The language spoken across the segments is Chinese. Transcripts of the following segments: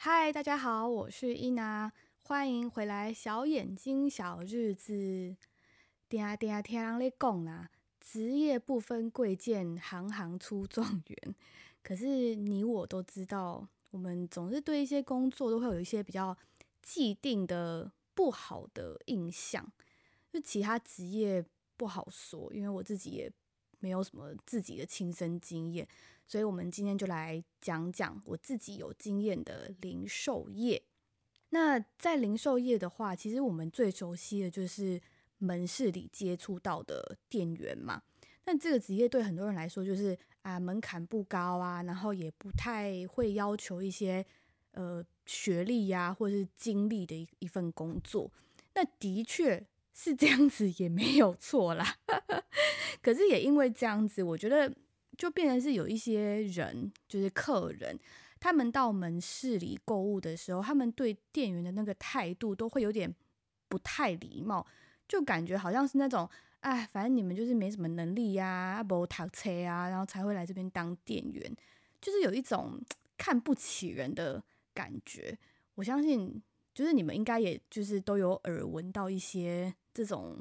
嗨，大家好，我是伊娜，欢迎回来。小眼睛小日子，定啊定啊，听人咧讲啦，职业不分贵贱，行行出状元。可是你我都知道，我们总是对一些工作都会有一些比较既定的不好的印象。就其他职业不好说，因为我自己也没有什么自己的亲身经验。所以，我们今天就来讲讲我自己有经验的零售业。那在零售业的话，其实我们最熟悉的就是门市里接触到的店员嘛。那这个职业对很多人来说，就是啊门槛不高啊，然后也不太会要求一些呃学历呀或者是经历的一一份工作。那的确是这样子，也没有错啦。可是也因为这样子，我觉得。就变成是有一些人，就是客人，他们到门市里购物的时候，他们对店员的那个态度都会有点不太礼貌，就感觉好像是那种，哎，反正你们就是没什么能力呀，不读车啊，然后才会来这边当店员，就是有一种 看不起人的感觉。我相信，就是你们应该也就是都有耳闻到一些这种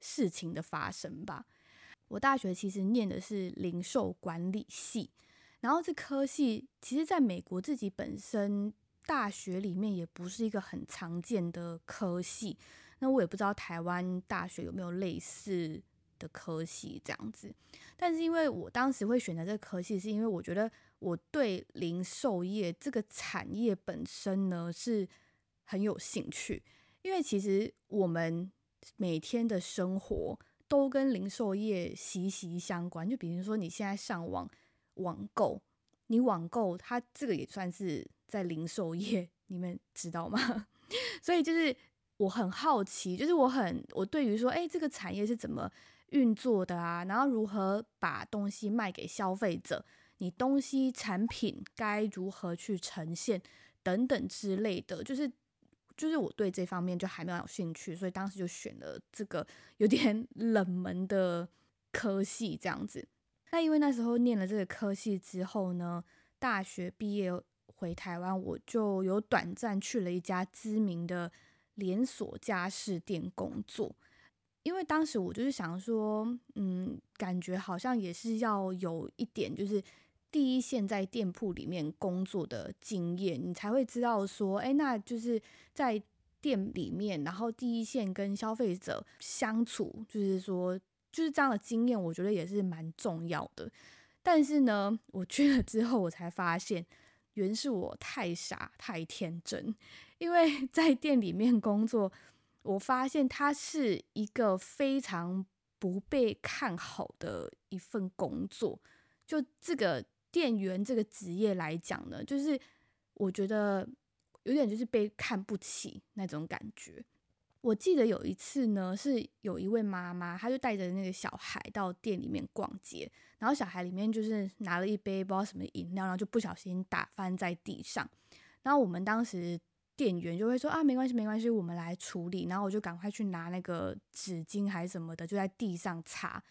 事情的发生吧。我大学其实念的是零售管理系，然后这科系其实在美国自己本身大学里面也不是一个很常见的科系，那我也不知道台湾大学有没有类似的科系这样子。但是因为我当时会选择这科系，是因为我觉得我对零售业这个产业本身呢是很有兴趣，因为其实我们每天的生活。都跟零售业息息相关。就比如说，你现在上网网购，你网购它这个也算是在零售业，你们知道吗？所以就是我很好奇，就是我很我对于说，哎，这个产业是怎么运作的啊？然后如何把东西卖给消费者？你东西产品该如何去呈现等等之类的，就是。就是我对这方面就还没有兴趣，所以当时就选了这个 有点冷门的科系这样子。那因为那时候念了这个科系之后呢，大学毕业回台湾，我就有短暂去了一家知名的连锁家饰店工作。因为当时我就是想说，嗯，感觉好像也是要有一点就是。第一线在店铺里面工作的经验，你才会知道说，哎，那就是在店里面，然后第一线跟消费者相处，就是说，就是这样的经验，我觉得也是蛮重要的。但是呢，我去了之后，我才发现，原是我太傻太天真，因为 在店里面工作，我发现它是一个非常不被看好的一份工作，就这个。店员这个职业来讲呢，就是我觉得有点就是被看不起那种感觉。我记得有一次呢，是有一位妈妈，她就带着那个小孩到店里面逛街，然后小孩里面就是拿了一杯不知道什么饮料，然后就不小心打翻在地上。然后我们当时店员就会说啊，没关系，没关系，我们来处理。然后我就赶快去拿那个纸巾还是什么的，就在地上擦。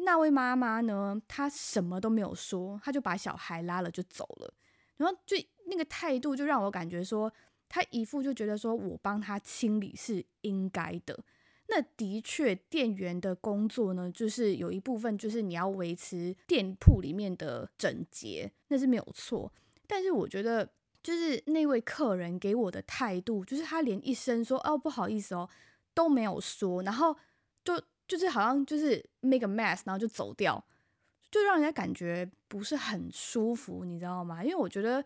那位妈妈呢？她什么都没有说，她就把小孩拉了就走了。然后就那个态度，就让我感觉说，她一副就觉得说我帮她清理是应该的。那的确，店员的工作呢，就是有一部分就是你要维持店铺里面的整洁，那是没有错。但是我觉得，就是那位客人给我的态度，就是他连一声说哦不好意思哦都没有说，然后就。就是好像就是 make a mess，然后就走掉，就让人家感觉不是很舒服，你知道吗？因为我觉得，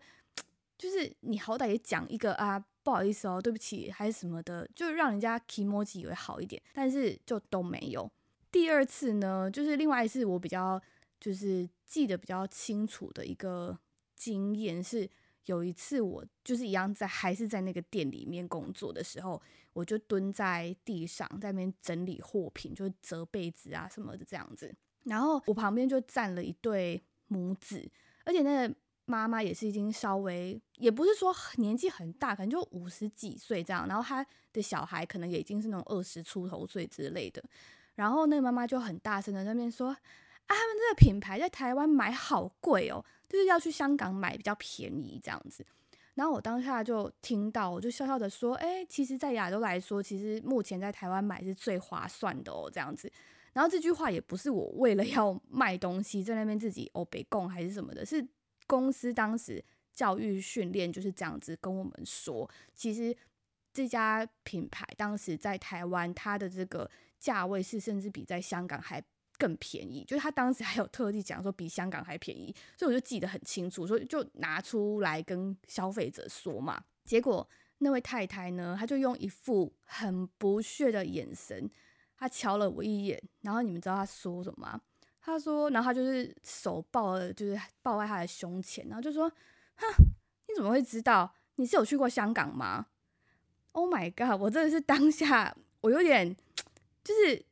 就是你好歹也讲一个啊，不好意思哦，对不起，还是什么的，就让人家 kimochi 以为好一点，但是就都没有。第二次呢，就是另外一次我比较就是记得比较清楚的一个经验是。有一次，我就是一样在还是在那个店里面工作的时候，我就蹲在地上，在那边整理货品，就折被子啊什么的这样子。然后我旁边就站了一对母子，而且那个妈妈也是已经稍微，也不是说年纪很大，可能就五十几岁这样。然后她的小孩可能也已经是那种二十出头岁之类的。然后那个妈妈就很大声的在那边说：“啊，他们这个品牌在台湾买好贵哦。”就是要去香港买比较便宜这样子，然后我当下就听到，我就笑笑的说：“哎，其实，在亚洲来说，其实目前在台湾买是最划算的哦，这样子。”然后这句话也不是我为了要卖东西在那边自己哦北供还是什么的，是公司当时教育训练就是这样子跟我们说，其实这家品牌当时在台湾它的这个价位是甚至比在香港还更便宜，就是他当时还有特地讲说比香港还便宜，所以我就记得很清楚，所以就拿出来跟消费者说嘛。结果那位太太呢，她就用一副很不屑的眼神。他瞧了我一眼，然后你们知道他说什么吗？他说，然后他就是手抱了，就是抱在他的胸前，然后就说：“哼，你怎么会知道？你是有去过香港吗？”Oh my god！我真的是当下我有点 就是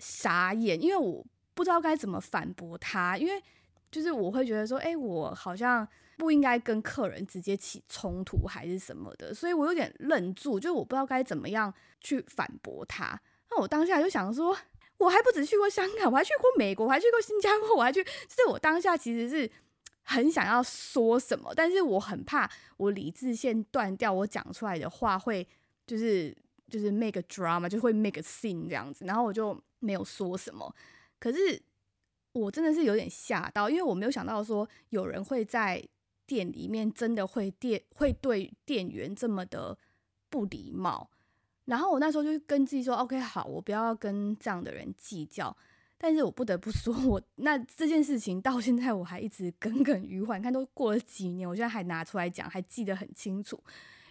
傻眼，因为我不知道该怎么反驳他，因为就是我会觉得说，哎，我好像不应该跟客人直接起冲突还是什么的，所以我有点愣住，就是我不知道该怎么样去反驳他。那我当下就想说，我还不止去过香港，我还去过美国，我还去过新加坡，我还去。就是我当下其实是很想要说什么，但是我很怕我理智线断掉，我讲出来的话会就是就是 make a drama，就会 make a scene 这样子。然后我就没有说什么。可是我真的是有点吓到，因为我没有想到说有人会在店里面真的会店会对店员这么的不礼貌。然后我那时候就跟自己说：“OK，好，我不要跟这样的人计较。”但是我不得不说 我，那这件事情到现在我还一直耿耿于怀。看都过了几年，我现在还拿出来讲，还记得很清楚。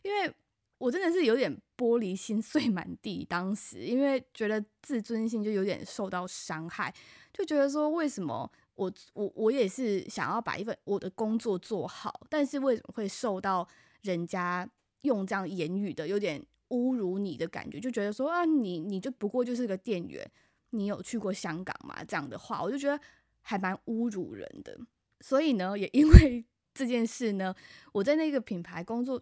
因为我真的是有点玻璃心碎满地，当时因为觉得自尊心就有点受到伤害，就觉得说为什么我我我也是想要把一份我的工作做好，但是为什么会受到人家用这样言语的有点。侮辱你的感觉，就觉得说啊，你你就不过就是个店员，你有去过香港吗？这样的话，我就觉得还蛮侮辱人的。所以呢，也因为这件事呢，我在那个品牌工作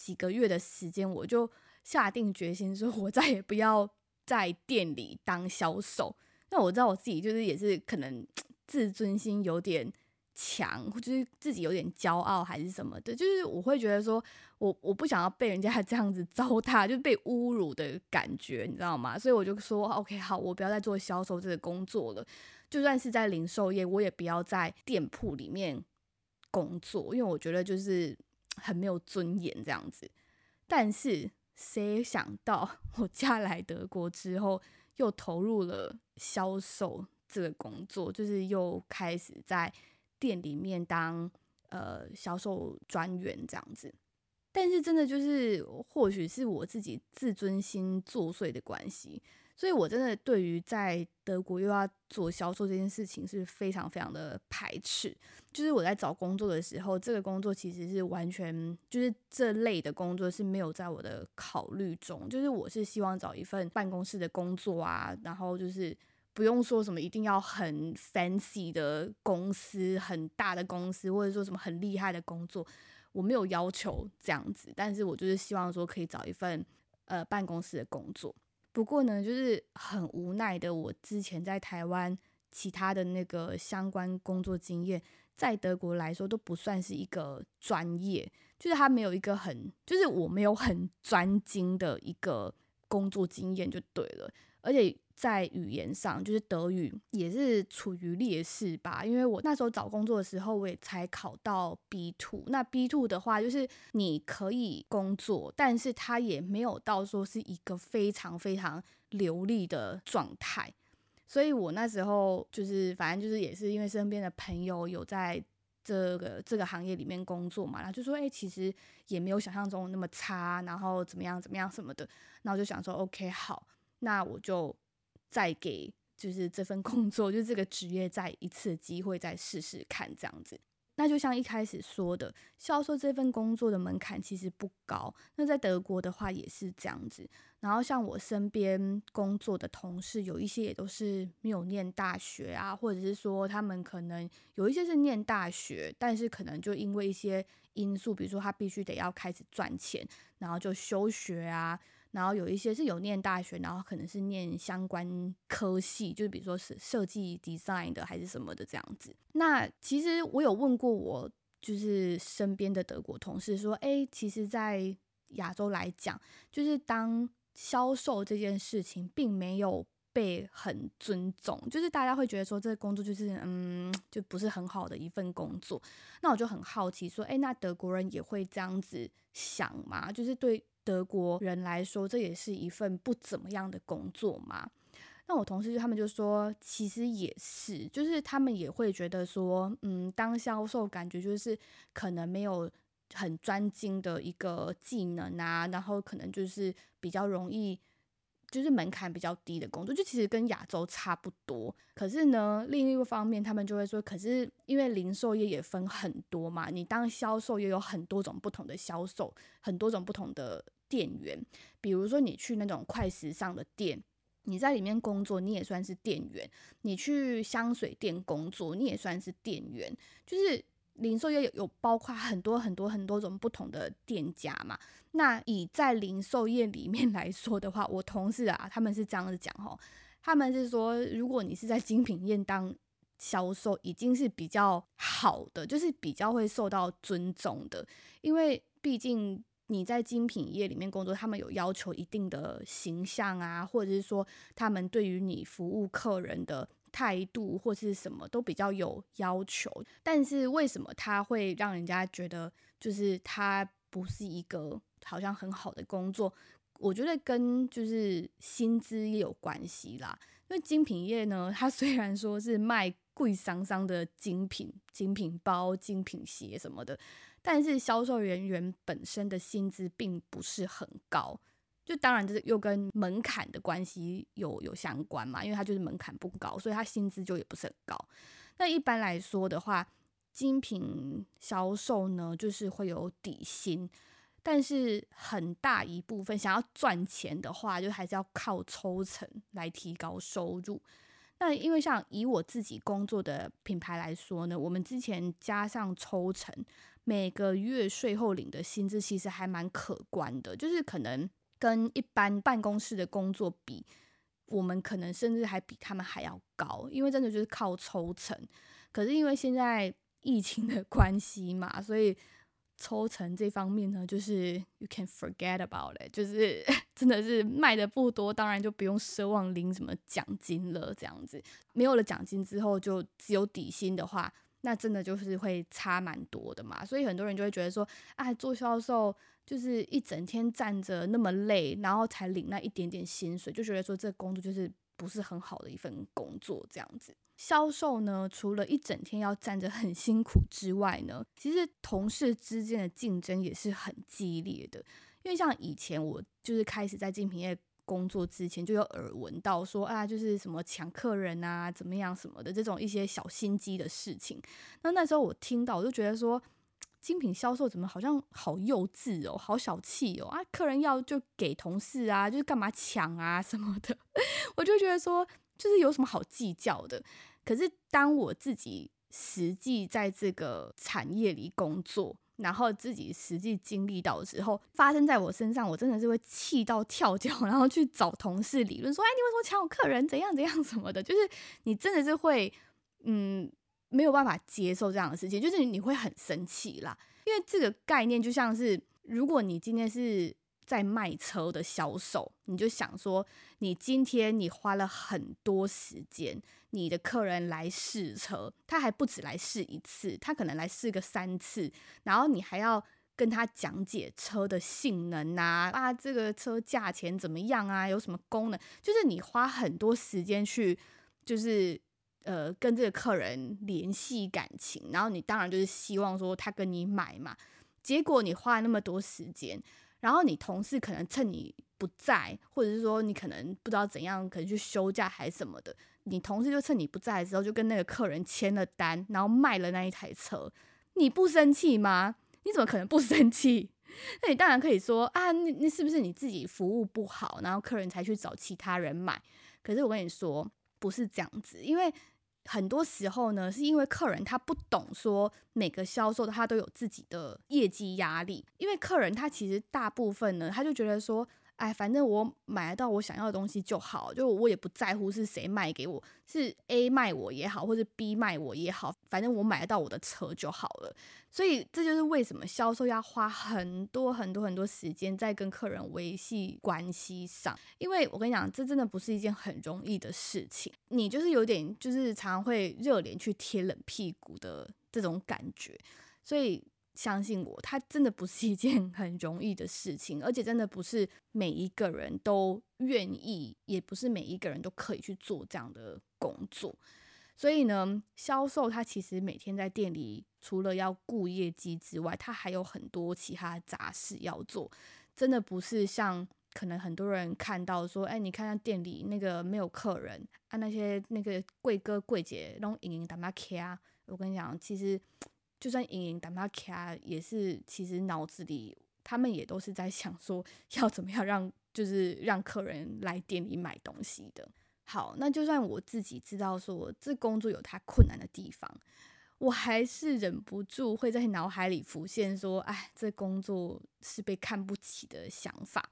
几个月的时间，我就下定决心说，我 再也不要在店里当销售。那我知道我自己就是也是可能 自尊心有点强，就是自己有点骄傲还是什么的，就是我会觉得说。我我不想要被人家 这样子糟蹋，就被侮辱的感觉，你知道吗？所以我就说，OK，好，我不要再做销售这个工作了。就算是在零售业，我也不要在店铺里面工作，因为我觉得就是很没有尊严这样子。但是谁想到我嫁来德国之后，又投入了销售这个工作，就是又开始在店里面当呃销售专员这样子。但是真的就是，或许是我自己自尊心作祟的关系，所以我真的对于在德国又要做销售这件事情是非常非常的排斥。就是我在找工作的时候，这个工作其实是完全就是这类的工作是没有在我的考虑中。就是我是希望找一份办公室的工作啊，然后就是不用说什么一定要很 fancy 的公司、很大的公司，或者说什么很厉害的工作。我没有要求这样子，但是我就是希望说可以找一份呃办公室的工作。不过呢，就是很无奈的，我之前在台湾其他的那个相关工作经验，在德国来说都不算是一个专业，就是他没有一个很，就是我没有很专精的一个工作经验就对了，而且。在语言上，就是德语也是处于劣势吧。因为我那时候找工作的时候，我也才考到 B2。那 B2 的话，就是你可以工作，但是它也没有到说是一个非常非常流利的状态。所以我那时候就是，反正就是也是因为身边的朋友有在这个这个行业里面工作嘛，然后就说，诶，其实也没有想象中那么差，然后怎么样怎么样什么的。然后就想说，OK，好，那我就。再给就是这份工作，就这个职业再一次机会，再试试看这样子。那就像一开始说的，销售这份工作的门槛其实不高。那在德国的话也是这样子。然后像我身边工作的同事，有一些也都是没有念大学啊，或者是说他们可能有一些是念大学，但是可能就因为一些因素，比如说他必须得要开始赚钱，然后就休学啊。然后有一些是有念大学，然后可能是念相关科系，就是比如说是设计 design 的还是什么的这样子。那其实我有问过我就是身边的德国同事说，哎，其实，在亚洲来讲，就是当销售这件事情并没有被很尊重，就是大家会觉得说这个工作就是嗯，就不是很好的一份工作。那我就很好奇说，哎，那德国人也会这样子想吗？就是对德国人来说，这也是一份不怎么样的工作嘛？那我同事他们就说，其实也是，就是他们也会觉得说，嗯，当销售感觉就是可能没有很专精的一个技能啊，然后可能就是比较容易，就是门槛比较低的工作，就其实跟亚洲差不多。可是呢，另一个方面他们就会说，可是因为零售业也分很多嘛，你当销售也有很多种不同的销售，很多种不同的店员，比如说你去那种快时尚的店。你在里面工作，你也算是店员；你去香水店工作，你也算是店员。就是零售业有有包括很多很多很多种不同的店家嘛。那以在零售业里面来说的话，我同事啊，他们是这样子讲吼，他们是说，如果你是在精品店当销售，已经是比较好的，就是比较会受到尊重的，因为毕竟。你在精品业里面工作，他们有要求一定的形象啊，或者是说他们对于你服务客人的态度或是什么都比较有要求。但是为什么他会让人家觉得就是他不是一个好像很好的工作？我觉得跟就是薪资也有关系啦。因为精品业呢，它虽然说是卖贵桑桑的精品、精品包、精品鞋什么的。但是销售人员本身的薪资并不是很高，就当然这是又跟门槛的关系有有相关嘛，因为它就是门槛不高，所以它薪资就也不是很高。那一般来说的话，精品销售呢，就是会有底薪，但是很大一部分想要赚钱的话，就还是要靠抽成来提高收入。那因为像以我自己工作的品牌来说呢，我们之前加上抽成。每个月税后领的薪资其实还蛮可观的，就是可能跟一般办公室的工作比，我们可能甚至还比他们还要高，因为真的就是靠抽成。可是因为现在疫情的关系嘛，所以抽成这方面呢，就是 you can forget about it，就是 真的是卖的不多，当然就不用奢望领什么奖金了。这样子没有了奖金之后，就只有底薪的话。那真的就是会差蛮多的嘛，所以很多人就会觉得说，啊，做销售就是一整天站着那么累，然后才领那一点点薪水，就觉得说这工作就是不是很好的一份工作这样子。销售呢，除了一整天要站着很辛苦之外呢，其实同事之间的竞争也是很激烈的，因为像以前我就是开始在精品业。工作之前就有耳闻到说啊，就是什么抢客人啊，怎么样什么的这种一些小心机的事情。那那时候我听到，我就觉得说，精品销售怎么好像好幼稚哦，好小气哦啊！客人要就给同事啊，就是干嘛抢啊什么的。我就觉得说，就是有什么好计较的。可是当我自己实际在这个产业里工作。然后自己实际经历到的时候，发生在我身上，我真的是会气到跳脚，然后去找同事理论说：“哎，你为什么抢我客人？怎样怎样什么的？”就是你真的是会，嗯，没有办法接受这样的事情，就是你会很生气啦。因为这个概念就像是，如果你今天是。在卖车的销售，你就想说，你今天你花了很多时间，你的客人来试车，他还不止来试一次，他可能来试个三次，然后你还要跟他讲解车的性能啊，啊，这个车价钱怎么样啊，有什么功能，就是你花很多时间去，就是呃跟这个客人联系感情，然后你当然就是希望说他跟你买嘛，结果你花了那么多时间。然后你同事可能趁你不在，或者是说你可能不知道怎样，可能去休假还是什么的，你同事就趁你不在的时候，就跟那个客人签了单，然后卖了那一台车，你不生气吗？你怎么可能不 生气？那你当然可以说啊，那那是不是你自己服务不好，然后客人才去找其他人买？可是我跟你说，不是这样子，因为。很多时候呢，是因为客人他不懂说每个销售他都有自己的业绩压力，因为客人他其实大部分呢，他就觉得说哎，反正我买得到我想要的东西就好，就我也不在乎是谁卖给我，是 A 卖我也好，或者 B 卖我也好，反正我买得到我的车就好了。所以这就是为什么销售要花很多很多很多时间在跟客人维系关系上，因为我跟你讲，这真的不是一件很容易的事情。你就是有点，就是常常会热脸去贴冷屁股的这种感觉，所以。相信我，它真的不是一件 很容易的事情，而且真的不是每一个人都愿意，也不是每一个人都可以去做这样的工作。所以呢，销售它其实每天在店里，除了要顾业绩之外，它还有很多其他杂事要做。真的不是像可能很多人看到说，哎，你看看店里那个没有客人啊，那些那个柜哥柜姐拢营营打马卡。我跟你讲，其实。就算营营打马卡也是，其实脑子里他们也都是在想说要怎么样让就是让客人来店里买东西的。好，那就算我自己知道说这工作有它困难的地方，我还是忍不住会在脑海里浮现说，哎，这工作是被看不起的想法。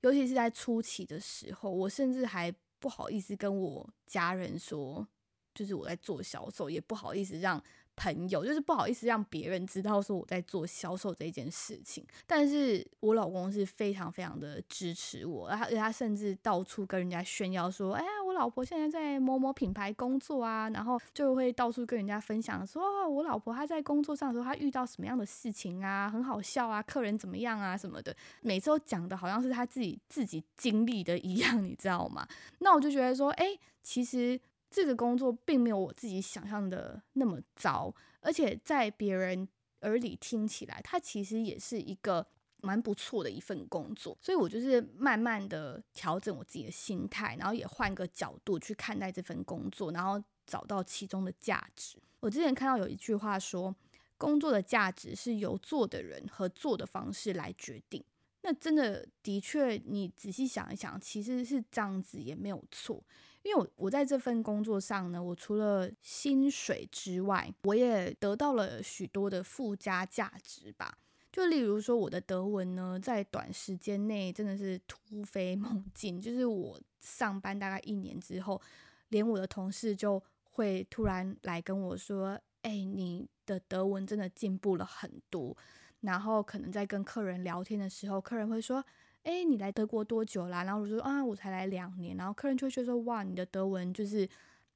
尤其是在初期的时候，我甚至还不好意思跟我家人说，就是我在做销售，也不好意思让。朋友就是不好意思让别人知道说我在做销售这件事情，但是我老公是非常非常的支持我，而且他甚至到处跟人家炫耀说：“哎呀，我老婆现在在某某品牌工作啊。”然后就会到处跟人家分享说：“我老婆她在工作上的时候，她遇到什么样的事情啊，很好笑啊，客人怎么样啊什么的，每次都讲的好像是他自己自己经历的一样，你知道吗？”那我就觉得说：“哎，其实。”这个工作并没有我自己想象的那么糟，而且在别人耳里听起来，它其实也是一个蛮不错的一份工作。所以我就是慢慢的调整我自己的心态，然后也换个角度去看待这份工作，然后找到其中的价值。我之前看到有一句话说，工作的价值是由做的人和做的方式来决定。那真的的确，你仔细想一想，其实是这样子也没有错。因为我我在这份工作上呢，我除了薪水之外，我也得到了许多的附加价值吧。就例如说，我的德文呢，在短时间内真的是突飞猛进。就是我上班大概一年之后，连我的同事就会突然来跟我说：“哎，你的德文真的进步了很多。”然后可能在跟客人聊天的时候，客人会说。哎，你来德国多久啦？然后我说啊，我才来两年。然后客人就会觉得说，哇，你的德文就是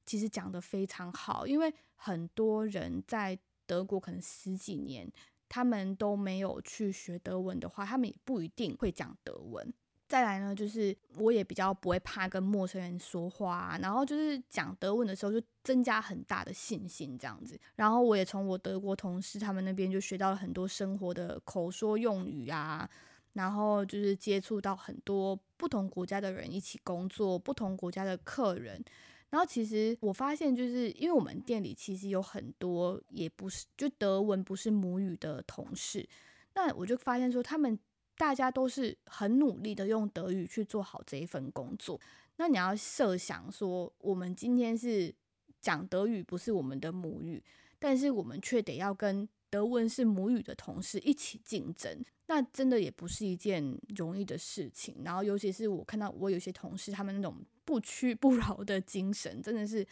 其实讲得非常好。因为很多人在德国可能十几年，他们都没有去学德文的话，他们也不一定会讲德文。再来呢，就是我也比较不会怕跟陌生人说话，然后就是讲德文的时候就增加很大的信心这样子。然后我也从我德国同事他们那边就学到了很多生活的口说用语啊。然后就是接触到很多不同国家的人一起工作，不同国家的客人。然后其实我发现，就是因为我们店里其实有很多也不是就德文不是母语的同事，那我就发现说，他们大家都是很努力的用德语去做好这一份工作。那你要设想说，我们今天是讲德语不是我们的母语，但是我们却得要跟。德文是母语的同事一起竞争，那真的也不是一件容易的事情。然后，尤其是我看到我有些同事，他们那种不屈不挠的精神，真的是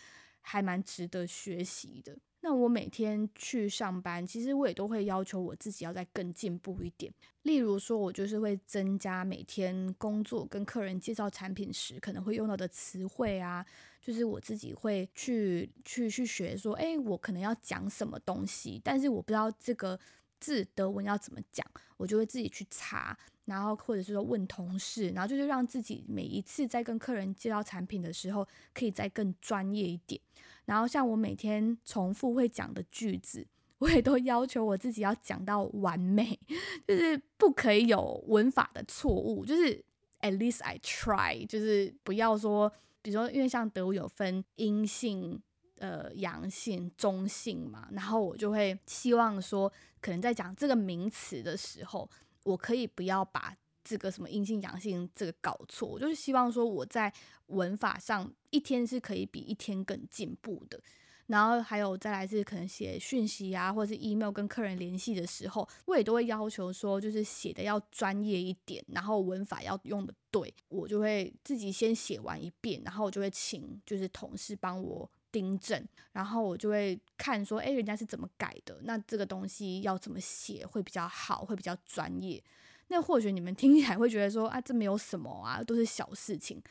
还蛮值得学习的。那我每天去上班，其实我也都会要求我自己要再更进步一点。例如说，我就是会增加每天工作跟客人介绍产品时可能会用到的词汇啊，就是我自己会去去去学说，诶，我可能要讲什么东西，但是我不知道这个字德文要怎么讲，我就会自己去查，然后或者是说问同事，然后就是让自己每一次在跟客人介绍产品的时候，可以再更专业一点。然后像我每天重复会讲的句子，我也都要求我自己要讲到完美，就是不可以有文法的错误，就是 at least I try，就是不要说，比如说因为像德语有分阴性、呃阳性、中性嘛，然后我就会希望说，可能在讲这个名词的时候，我可以不要把。这个什么阴性阳性这个搞错，我就是希望说我在文法上一天是可以比一天更进步的。然后还有再来是可能写讯息啊，或者是 email 跟客人联系的时候，我也都会要求说，就是写的要专业一点，然后文法要用的对，我就会自己先写完一遍，然后我就会请就是同事帮我订正，然后我就会看说，哎，人家是怎么改的，那这个东西要怎么写会比较好，会比较专业。那或许你们听起来会觉得说，啊，这没有什么啊，都是小事情。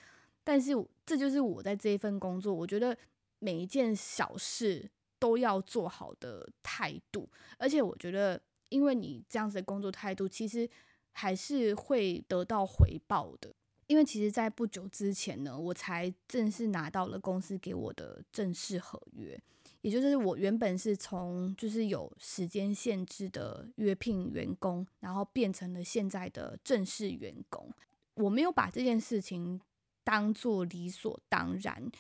但是这就是我在这一份工作，我觉得每一件小事都要做好的态度。而且我觉得，因为你这样子的工作态度，其实还是会得到回报的。因为其实，在不久之前呢，我才正式拿到了公司给我的正式合约，也就是我原本是从就是有时间限制的约聘员工，然后变成了现在的正式员工。我没有把这件事情当做理所当然，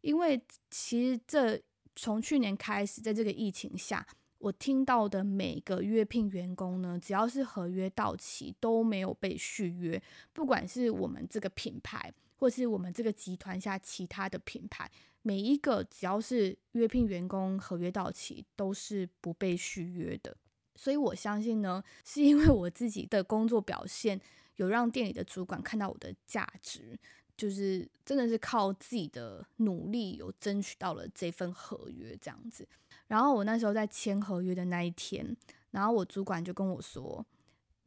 因为其实这从去年开始，在这个疫情下。我听到的每个约聘员工呢，只要是合约到期都没有被续约，不管是我们这个品牌，或是我们这个集团下其他的品牌，每一个只要是约聘员工合约到期，都是不被续约的。所以我相信呢，是因为我自己的工作表现有让店里的主管看到我的价值，就是真的是靠自己的努力有争取到了这份合约这样子。然后我那时候在签合约的那一天，然后我主管就跟我说：“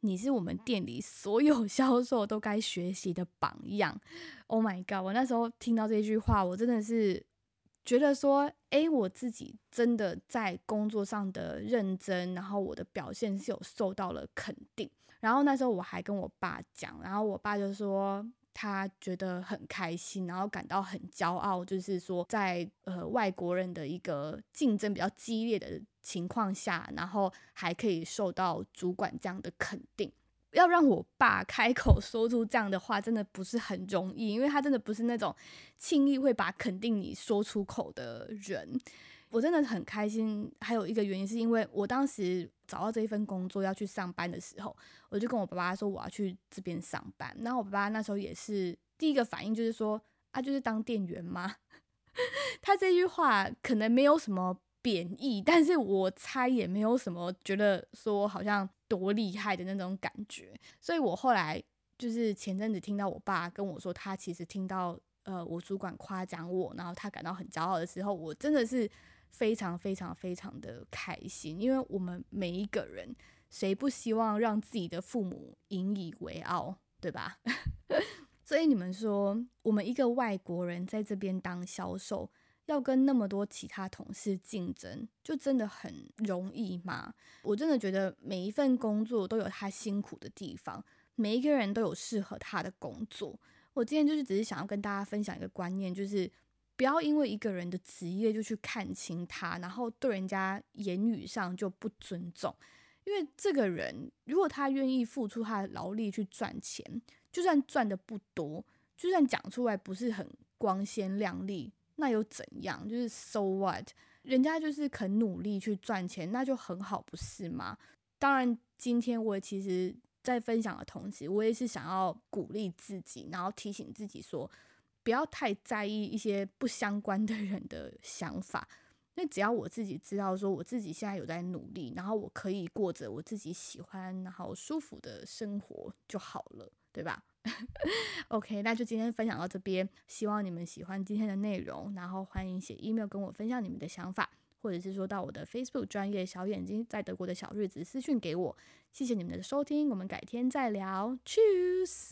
你是我们店里所有 销售都该学习的榜样。” Oh my god！我那时候听到这句话，我真的是觉得说：“诶，我自己真的在工作上的认真，然后我的表现是有受到了肯定。”然后那时候我还跟我爸讲，然后我爸就说。他觉得很开心，然后感到很骄傲，就是说在呃外国人的一个竞争比较激烈的情况下，然后还可以受到主管这样的肯定。要让我爸开口说出这样的话，真的不是很容易，因为他真的不是那种轻易会把肯定你说出口的人。我真的很开心，还有一个原因是因为我当时找到这一份工作要去上班的时候，我就跟我爸爸说我要去这边上班。然后我爸爸那时候也是第一个反应就是说啊，就是当店员吗？他这句话可能没有什么贬义，但是我猜也没有什么觉得说好像多厉害的那种感觉。所以我后来就是前阵子听到我爸跟我说，他其实听到呃我主管夸奖我，然后他感到很骄傲的时候，我真的是。非常非常非常的开心，因为我们每一个人，谁不希望让自己的父母引以为傲，对吧？所以你们说，我们一个外国人在这边当销售，要跟那么多其他同事竞争，就真的很容易吗？我真的觉得每一份工作都有他辛苦的地方，每一个人都有适合他的工作。我今天就是只是想要跟大家分享一个观念，就是。不要因为一个人的职业就去看轻他，然后对人家言语上就不尊重。因为这个人如果他愿意付出他的劳力去赚钱，就算赚的不多，就算讲出来不是很光鲜亮丽，那又怎样？就是 so what？人家就是肯努力去赚钱，那就很好，不是吗？当然，今天我其实在分享的同时，我也是想要鼓励自己，然后提醒自己说。不要太在意一些不相关的人的想法，那只要我自己知道说我自己现在有在努力，然后我可以过着我自己喜欢然后舒服的生活就好了，对吧？OK，那就今天分享到这边，希望你们喜欢今天的内容，然后欢迎写 email 跟我分享你们的想法，或者是说到我的 Facebook 专业小眼睛在德国的小日子私讯给我。谢谢你们的收听，我们改天再聊，Cheers。